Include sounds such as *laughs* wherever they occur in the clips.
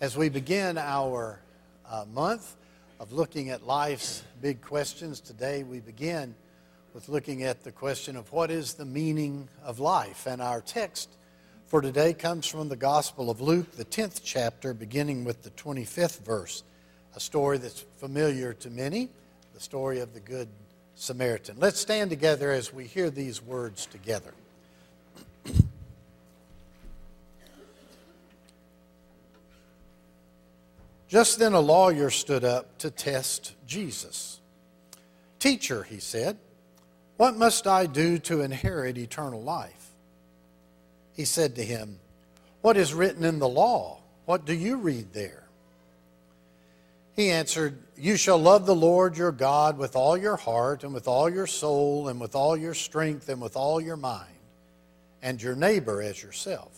As we begin our uh, month of looking at life's big questions, today we begin with looking at the question of what is the meaning of life. And our text for today comes from the Gospel of Luke, the 10th chapter, beginning with the 25th verse, a story that's familiar to many, the story of the Good Samaritan. Let's stand together as we hear these words together. Just then a lawyer stood up to test Jesus. Teacher, he said, what must I do to inherit eternal life? He said to him, What is written in the law? What do you read there? He answered, You shall love the Lord your God with all your heart, and with all your soul, and with all your strength, and with all your mind, and your neighbor as yourself.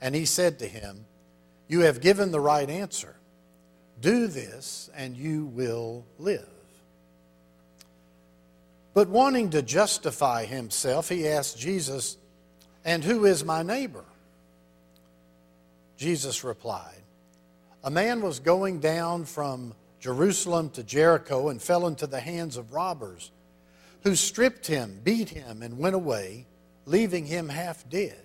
And he said to him, you have given the right answer. Do this, and you will live. But wanting to justify himself, he asked Jesus, And who is my neighbor? Jesus replied, A man was going down from Jerusalem to Jericho and fell into the hands of robbers, who stripped him, beat him, and went away, leaving him half dead.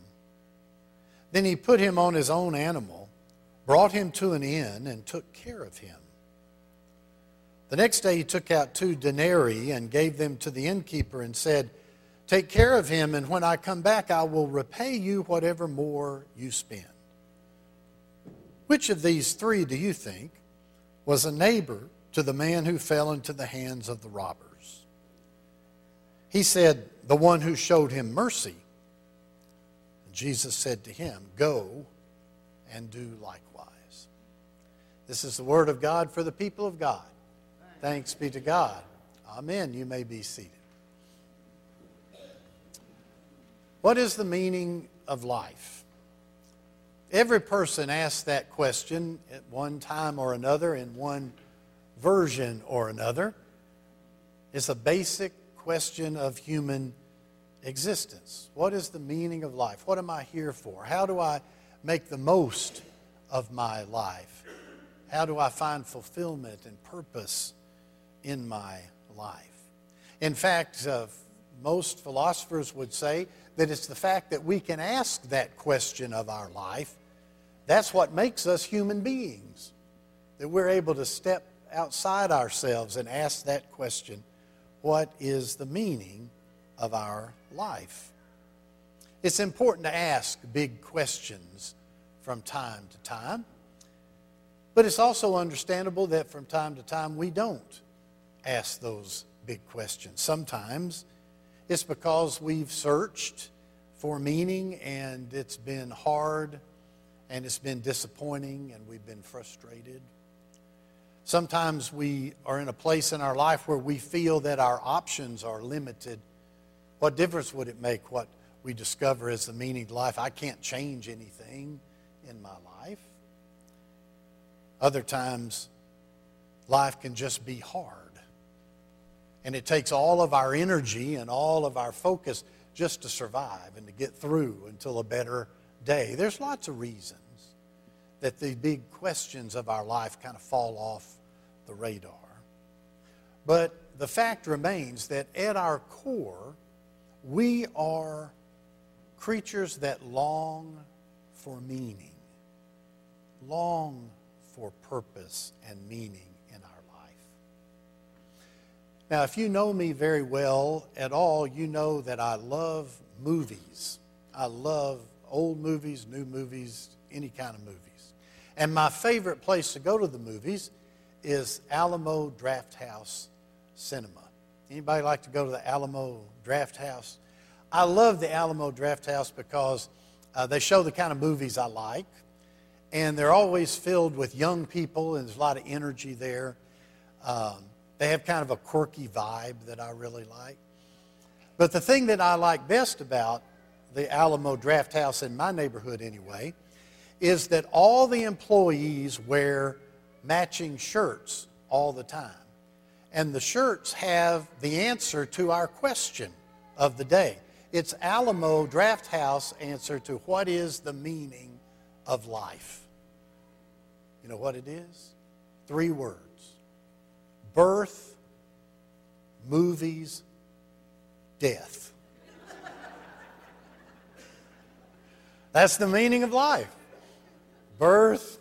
Then he put him on his own animal, brought him to an inn, and took care of him. The next day he took out two denarii and gave them to the innkeeper and said, Take care of him, and when I come back, I will repay you whatever more you spend. Which of these three do you think was a neighbor to the man who fell into the hands of the robbers? He said, The one who showed him mercy. Jesus said to him, Go and do likewise. This is the word of God for the people of God. Thanks be to God. Amen. You may be seated. What is the meaning of life? Every person asks that question at one time or another in one version or another. It's a basic question of human existence? What is the meaning of life? What am I here for? How do I make the most of my life? How do I find fulfillment and purpose in my life? In fact, uh, most philosophers would say that it's the fact that we can ask that question of our life that's what makes us human beings. That we're able to step outside ourselves and ask that question what is the meaning of our life. It's important to ask big questions from time to time, but it's also understandable that from time to time we don't ask those big questions. Sometimes it's because we've searched for meaning and it's been hard and it's been disappointing and we've been frustrated. Sometimes we are in a place in our life where we feel that our options are limited what difference would it make what we discover as the meaning of life? I can't change anything in my life. Other times, life can just be hard. And it takes all of our energy and all of our focus just to survive and to get through until a better day. There's lots of reasons that the big questions of our life kind of fall off the radar. But the fact remains that at our core, we are creatures that long for meaning, long for purpose and meaning in our life. Now, if you know me very well at all, you know that I love movies. I love old movies, new movies, any kind of movies. And my favorite place to go to the movies is Alamo Drafthouse Cinema. Anybody like to go to the Alamo Drafthouse? I love the Alamo Drafthouse because uh, they show the kind of movies I like, and they're always filled with young people, and there's a lot of energy there. Um, they have kind of a quirky vibe that I really like. But the thing that I like best about the Alamo Drafthouse in my neighborhood, anyway, is that all the employees wear matching shirts all the time. And the shirts have the answer to our question of the day. It's Alamo Drafthouse answer to what is the meaning of life. You know what it is? Three words birth, movies, death. That's the meaning of life birth,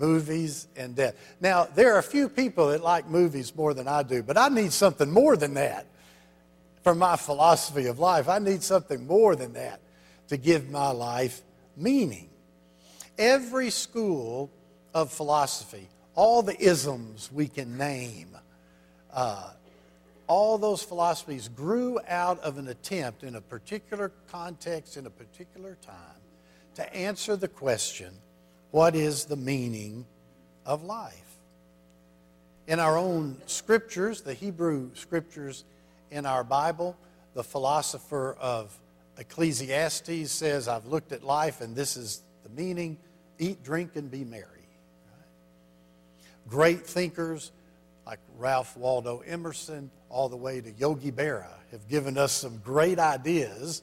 movies, and death. Now, there are a few people that like movies more than I do, but I need something more than that for my philosophy of life. I need something more than that to give my life meaning. Every school of philosophy, all the isms we can name, uh, all those philosophies grew out of an attempt in a particular context, in a particular time, to answer the question what is the meaning of life? In our own scriptures, the Hebrew scriptures in our Bible, the philosopher of Ecclesiastes says, I've looked at life and this is the meaning eat, drink, and be merry. Great thinkers like Ralph Waldo Emerson, all the way to Yogi Berra, have given us some great ideas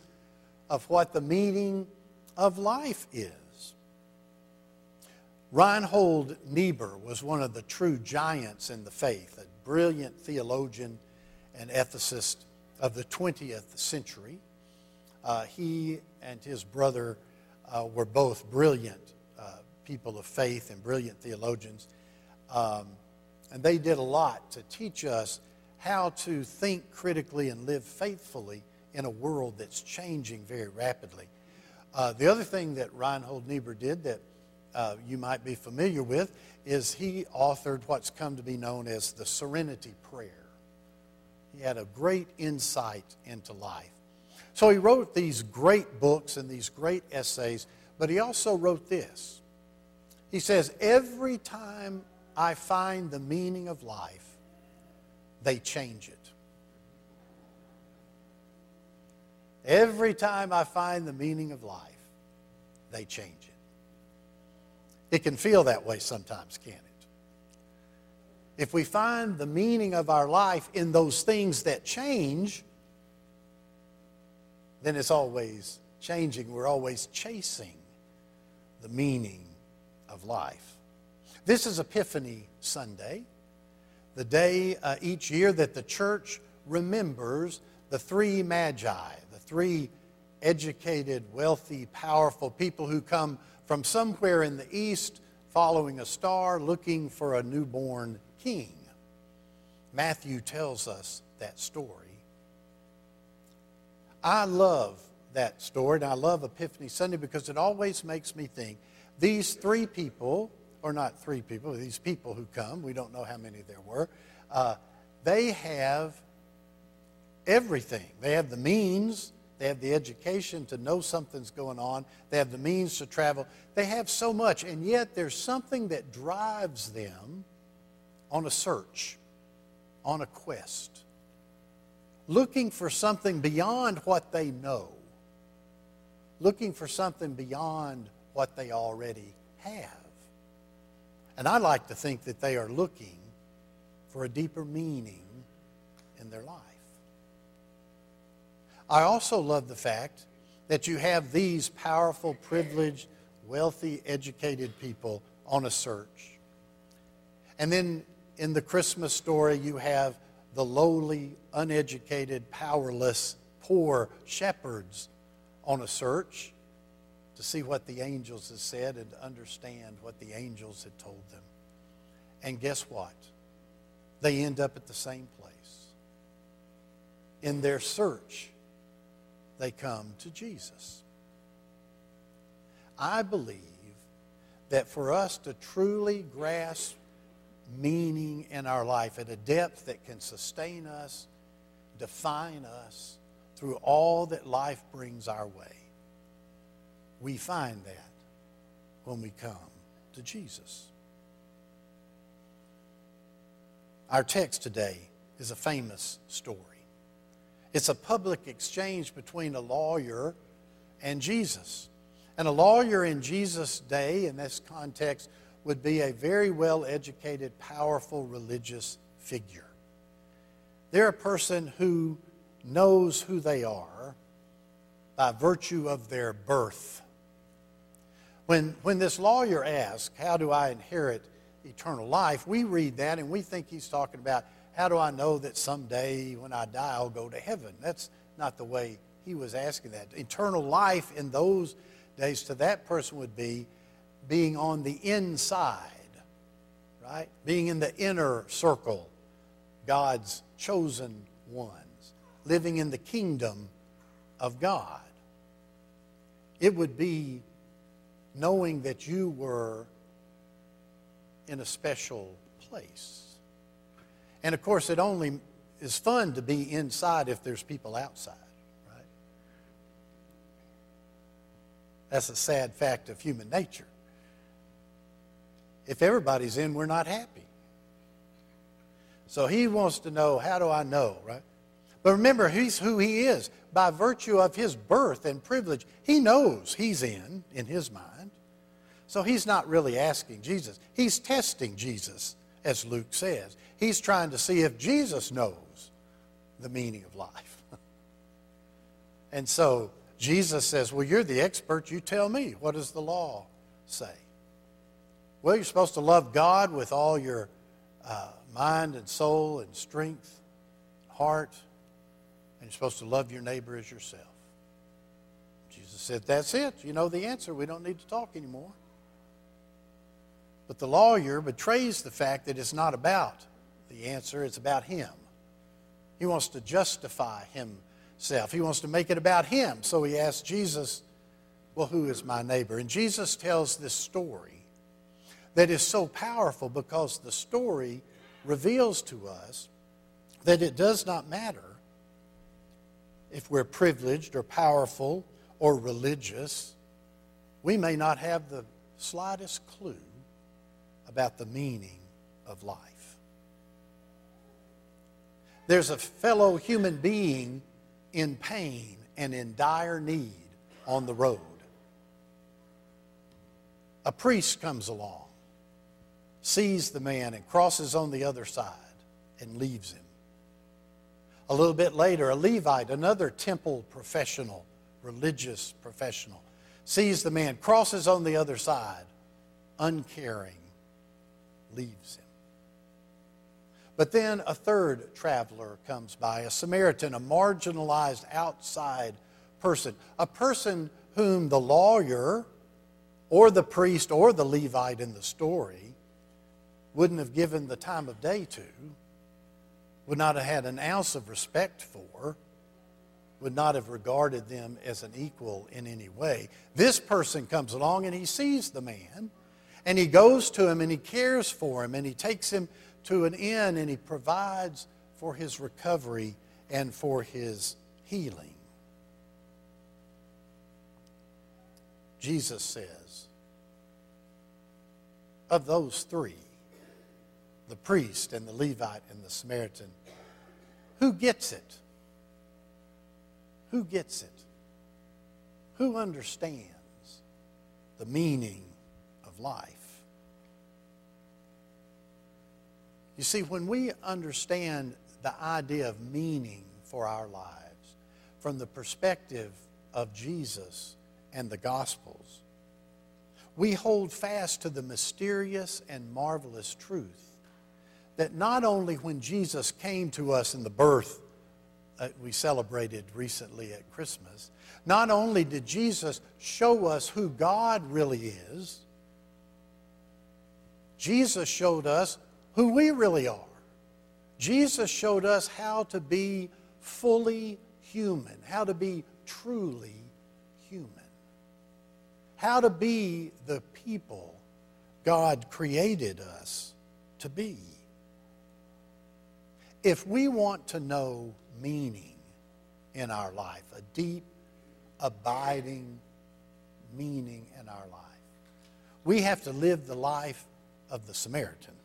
of what the meaning of life is. Reinhold Niebuhr was one of the true giants in the faith, a brilliant theologian and ethicist of the 20th century. Uh, he and his brother uh, were both brilliant uh, people of faith and brilliant theologians. Um, and they did a lot to teach us how to think critically and live faithfully in a world that's changing very rapidly. Uh, the other thing that Reinhold Niebuhr did that uh, you might be familiar with is he authored what's come to be known as the Serenity Prayer. He had a great insight into life. So he wrote these great books and these great essays, but he also wrote this. He says, Every time I find the meaning of life, they change it. Every time I find the meaning of life, they change it. It can feel that way sometimes, can't it? If we find the meaning of our life in those things that change, then it's always changing. We're always chasing the meaning of life. This is Epiphany Sunday, the day uh, each year that the church remembers the three magi, the three educated, wealthy, powerful people who come from somewhere in the east following a star looking for a newborn king. Matthew tells us that story. I love that story, and I love Epiphany Sunday because it always makes me think these three people, or not three people, these people who come, we don't know how many there were, uh, they have everything. They have the means, they have the education to know something's going on. They have the means to travel. They have so much, and yet there's something that drives them on a search, on a quest, looking for something beyond what they know, looking for something beyond what they already have. And I like to think that they are looking for a deeper meaning in their life. I also love the fact that you have these powerful, privileged, wealthy, educated people on a search. And then in the Christmas story, you have the lowly, uneducated, powerless, poor shepherds on a search to see what the angels had said and understand what the angels had told them. And guess what? They end up at the same place. In their search, they come to Jesus. I believe that for us to truly grasp meaning in our life at a depth that can sustain us, define us through all that life brings our way, we find that when we come to Jesus. Our text today is a famous story. It's a public exchange between a lawyer and Jesus. And a lawyer in Jesus' day, in this context, would be a very well educated, powerful religious figure. They're a person who knows who they are by virtue of their birth. When, when this lawyer asks, How do I inherit eternal life? we read that and we think he's talking about, How do I know that someday when I die I'll go to heaven? That's not the way he was asking that. Eternal life in those days to that person would be being on the inside, right? Being in the inner circle, God's chosen ones, living in the kingdom of God. It would be knowing that you were in a special place. And of course, it only is fun to be inside if there's people outside, right? That's a sad fact of human nature. If everybody's in, we're not happy. So he wants to know, how do I know, right? But remember, he's who he is. By virtue of his birth and privilege, he knows he's in, in his mind. So he's not really asking Jesus. He's testing Jesus, as Luke says. He's trying to see if Jesus knows the meaning of life. *laughs* and so Jesus says, Well, you're the expert. You tell me. What does the law say? Well, you're supposed to love God with all your uh, mind and soul and strength, heart, and you're supposed to love your neighbor as yourself. Jesus said, That's it. You know the answer. We don't need to talk anymore. But the lawyer betrays the fact that it's not about the answer, it's about him. He wants to justify himself, he wants to make it about him. So he asks Jesus, Well, who is my neighbor? And Jesus tells this story that is so powerful because the story reveals to us that it does not matter if we're privileged or powerful or religious. We may not have the slightest clue about the meaning of life. There's a fellow human being in pain and in dire need on the road. A priest comes along sees the man and crosses on the other side and leaves him. A little bit later, a Levite, another temple professional, religious professional, sees the man, crosses on the other side, uncaring, leaves him. But then a third traveler comes by, a Samaritan, a marginalized outside person, a person whom the lawyer or the priest or the Levite in the story wouldn't have given the time of day to, would not have had an ounce of respect for, would not have regarded them as an equal in any way. This person comes along and he sees the man and he goes to him and he cares for him and he takes him to an end and he provides for his recovery and for his healing. Jesus says, of those three, the priest and the Levite and the Samaritan. Who gets it? Who gets it? Who understands the meaning of life? You see, when we understand the idea of meaning for our lives from the perspective of Jesus and the Gospels, we hold fast to the mysterious and marvelous truth that not only when Jesus came to us in the birth that we celebrated recently at Christmas, not only did Jesus show us who God really is, Jesus showed us who we really are. Jesus showed us how to be fully human, how to be truly human, how to be the people God created us to be if we want to know meaning in our life, a deep, abiding meaning in our life, we have to live the life of the Samaritan.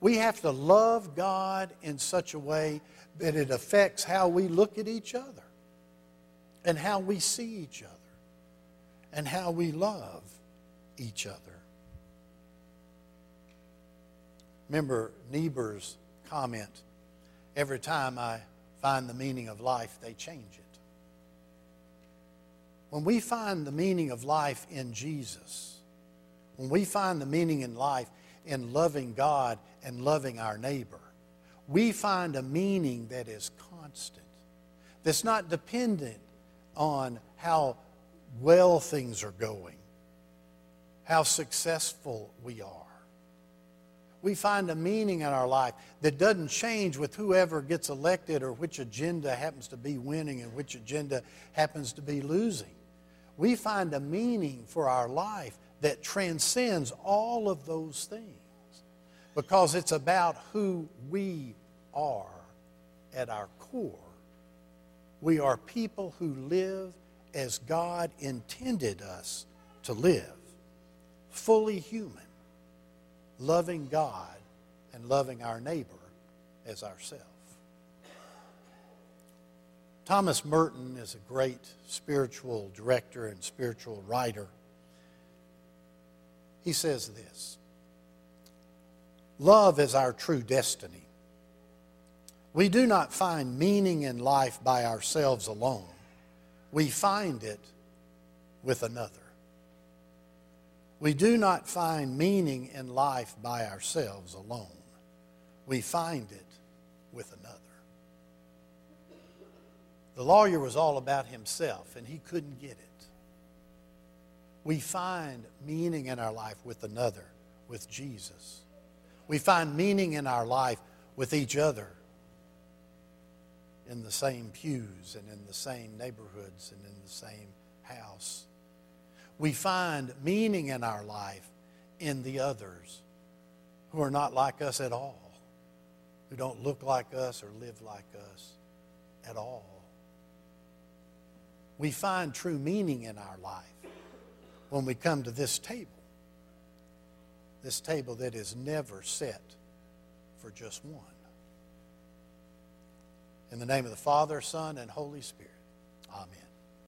We have to love God in such a way that it affects how we look at each other and how we see each other and how we love each other. Remember Niebuhr's comment every time I find the meaning of life, they change it. When we find the meaning of life in Jesus, when we find the meaning in life in loving God and loving our neighbor, we find a meaning that is constant, that's not dependent on how well things are going, how successful we are. We find a meaning in our life that doesn't change with whoever gets elected or which agenda happens to be winning and which agenda happens to be losing. We find a meaning for our life that transcends all of those things because it's about who we are at our core. We are people who live as God intended us to live, fully human, loving God and loving our neighbor as ourselves. Thomas Merton is a great spiritual director and spiritual writer. He says this Love is our true destiny. We do not find meaning in life by ourselves alone, we find it with another. We do not find meaning in life by ourselves alone, we find it with another. The lawyer was all about himself, and he couldn't get it. We find meaning in our life with another, with Jesus. We find meaning in our life with each other in the same pews and in the same neighborhoods and in the same house. We find meaning in our life in the others who are not like us at all, who don't look like us or live like us at all we find true meaning in our life when we come to this table. This table that is never set for just one. In the name of the Father, Son, and Holy Spirit. Amen.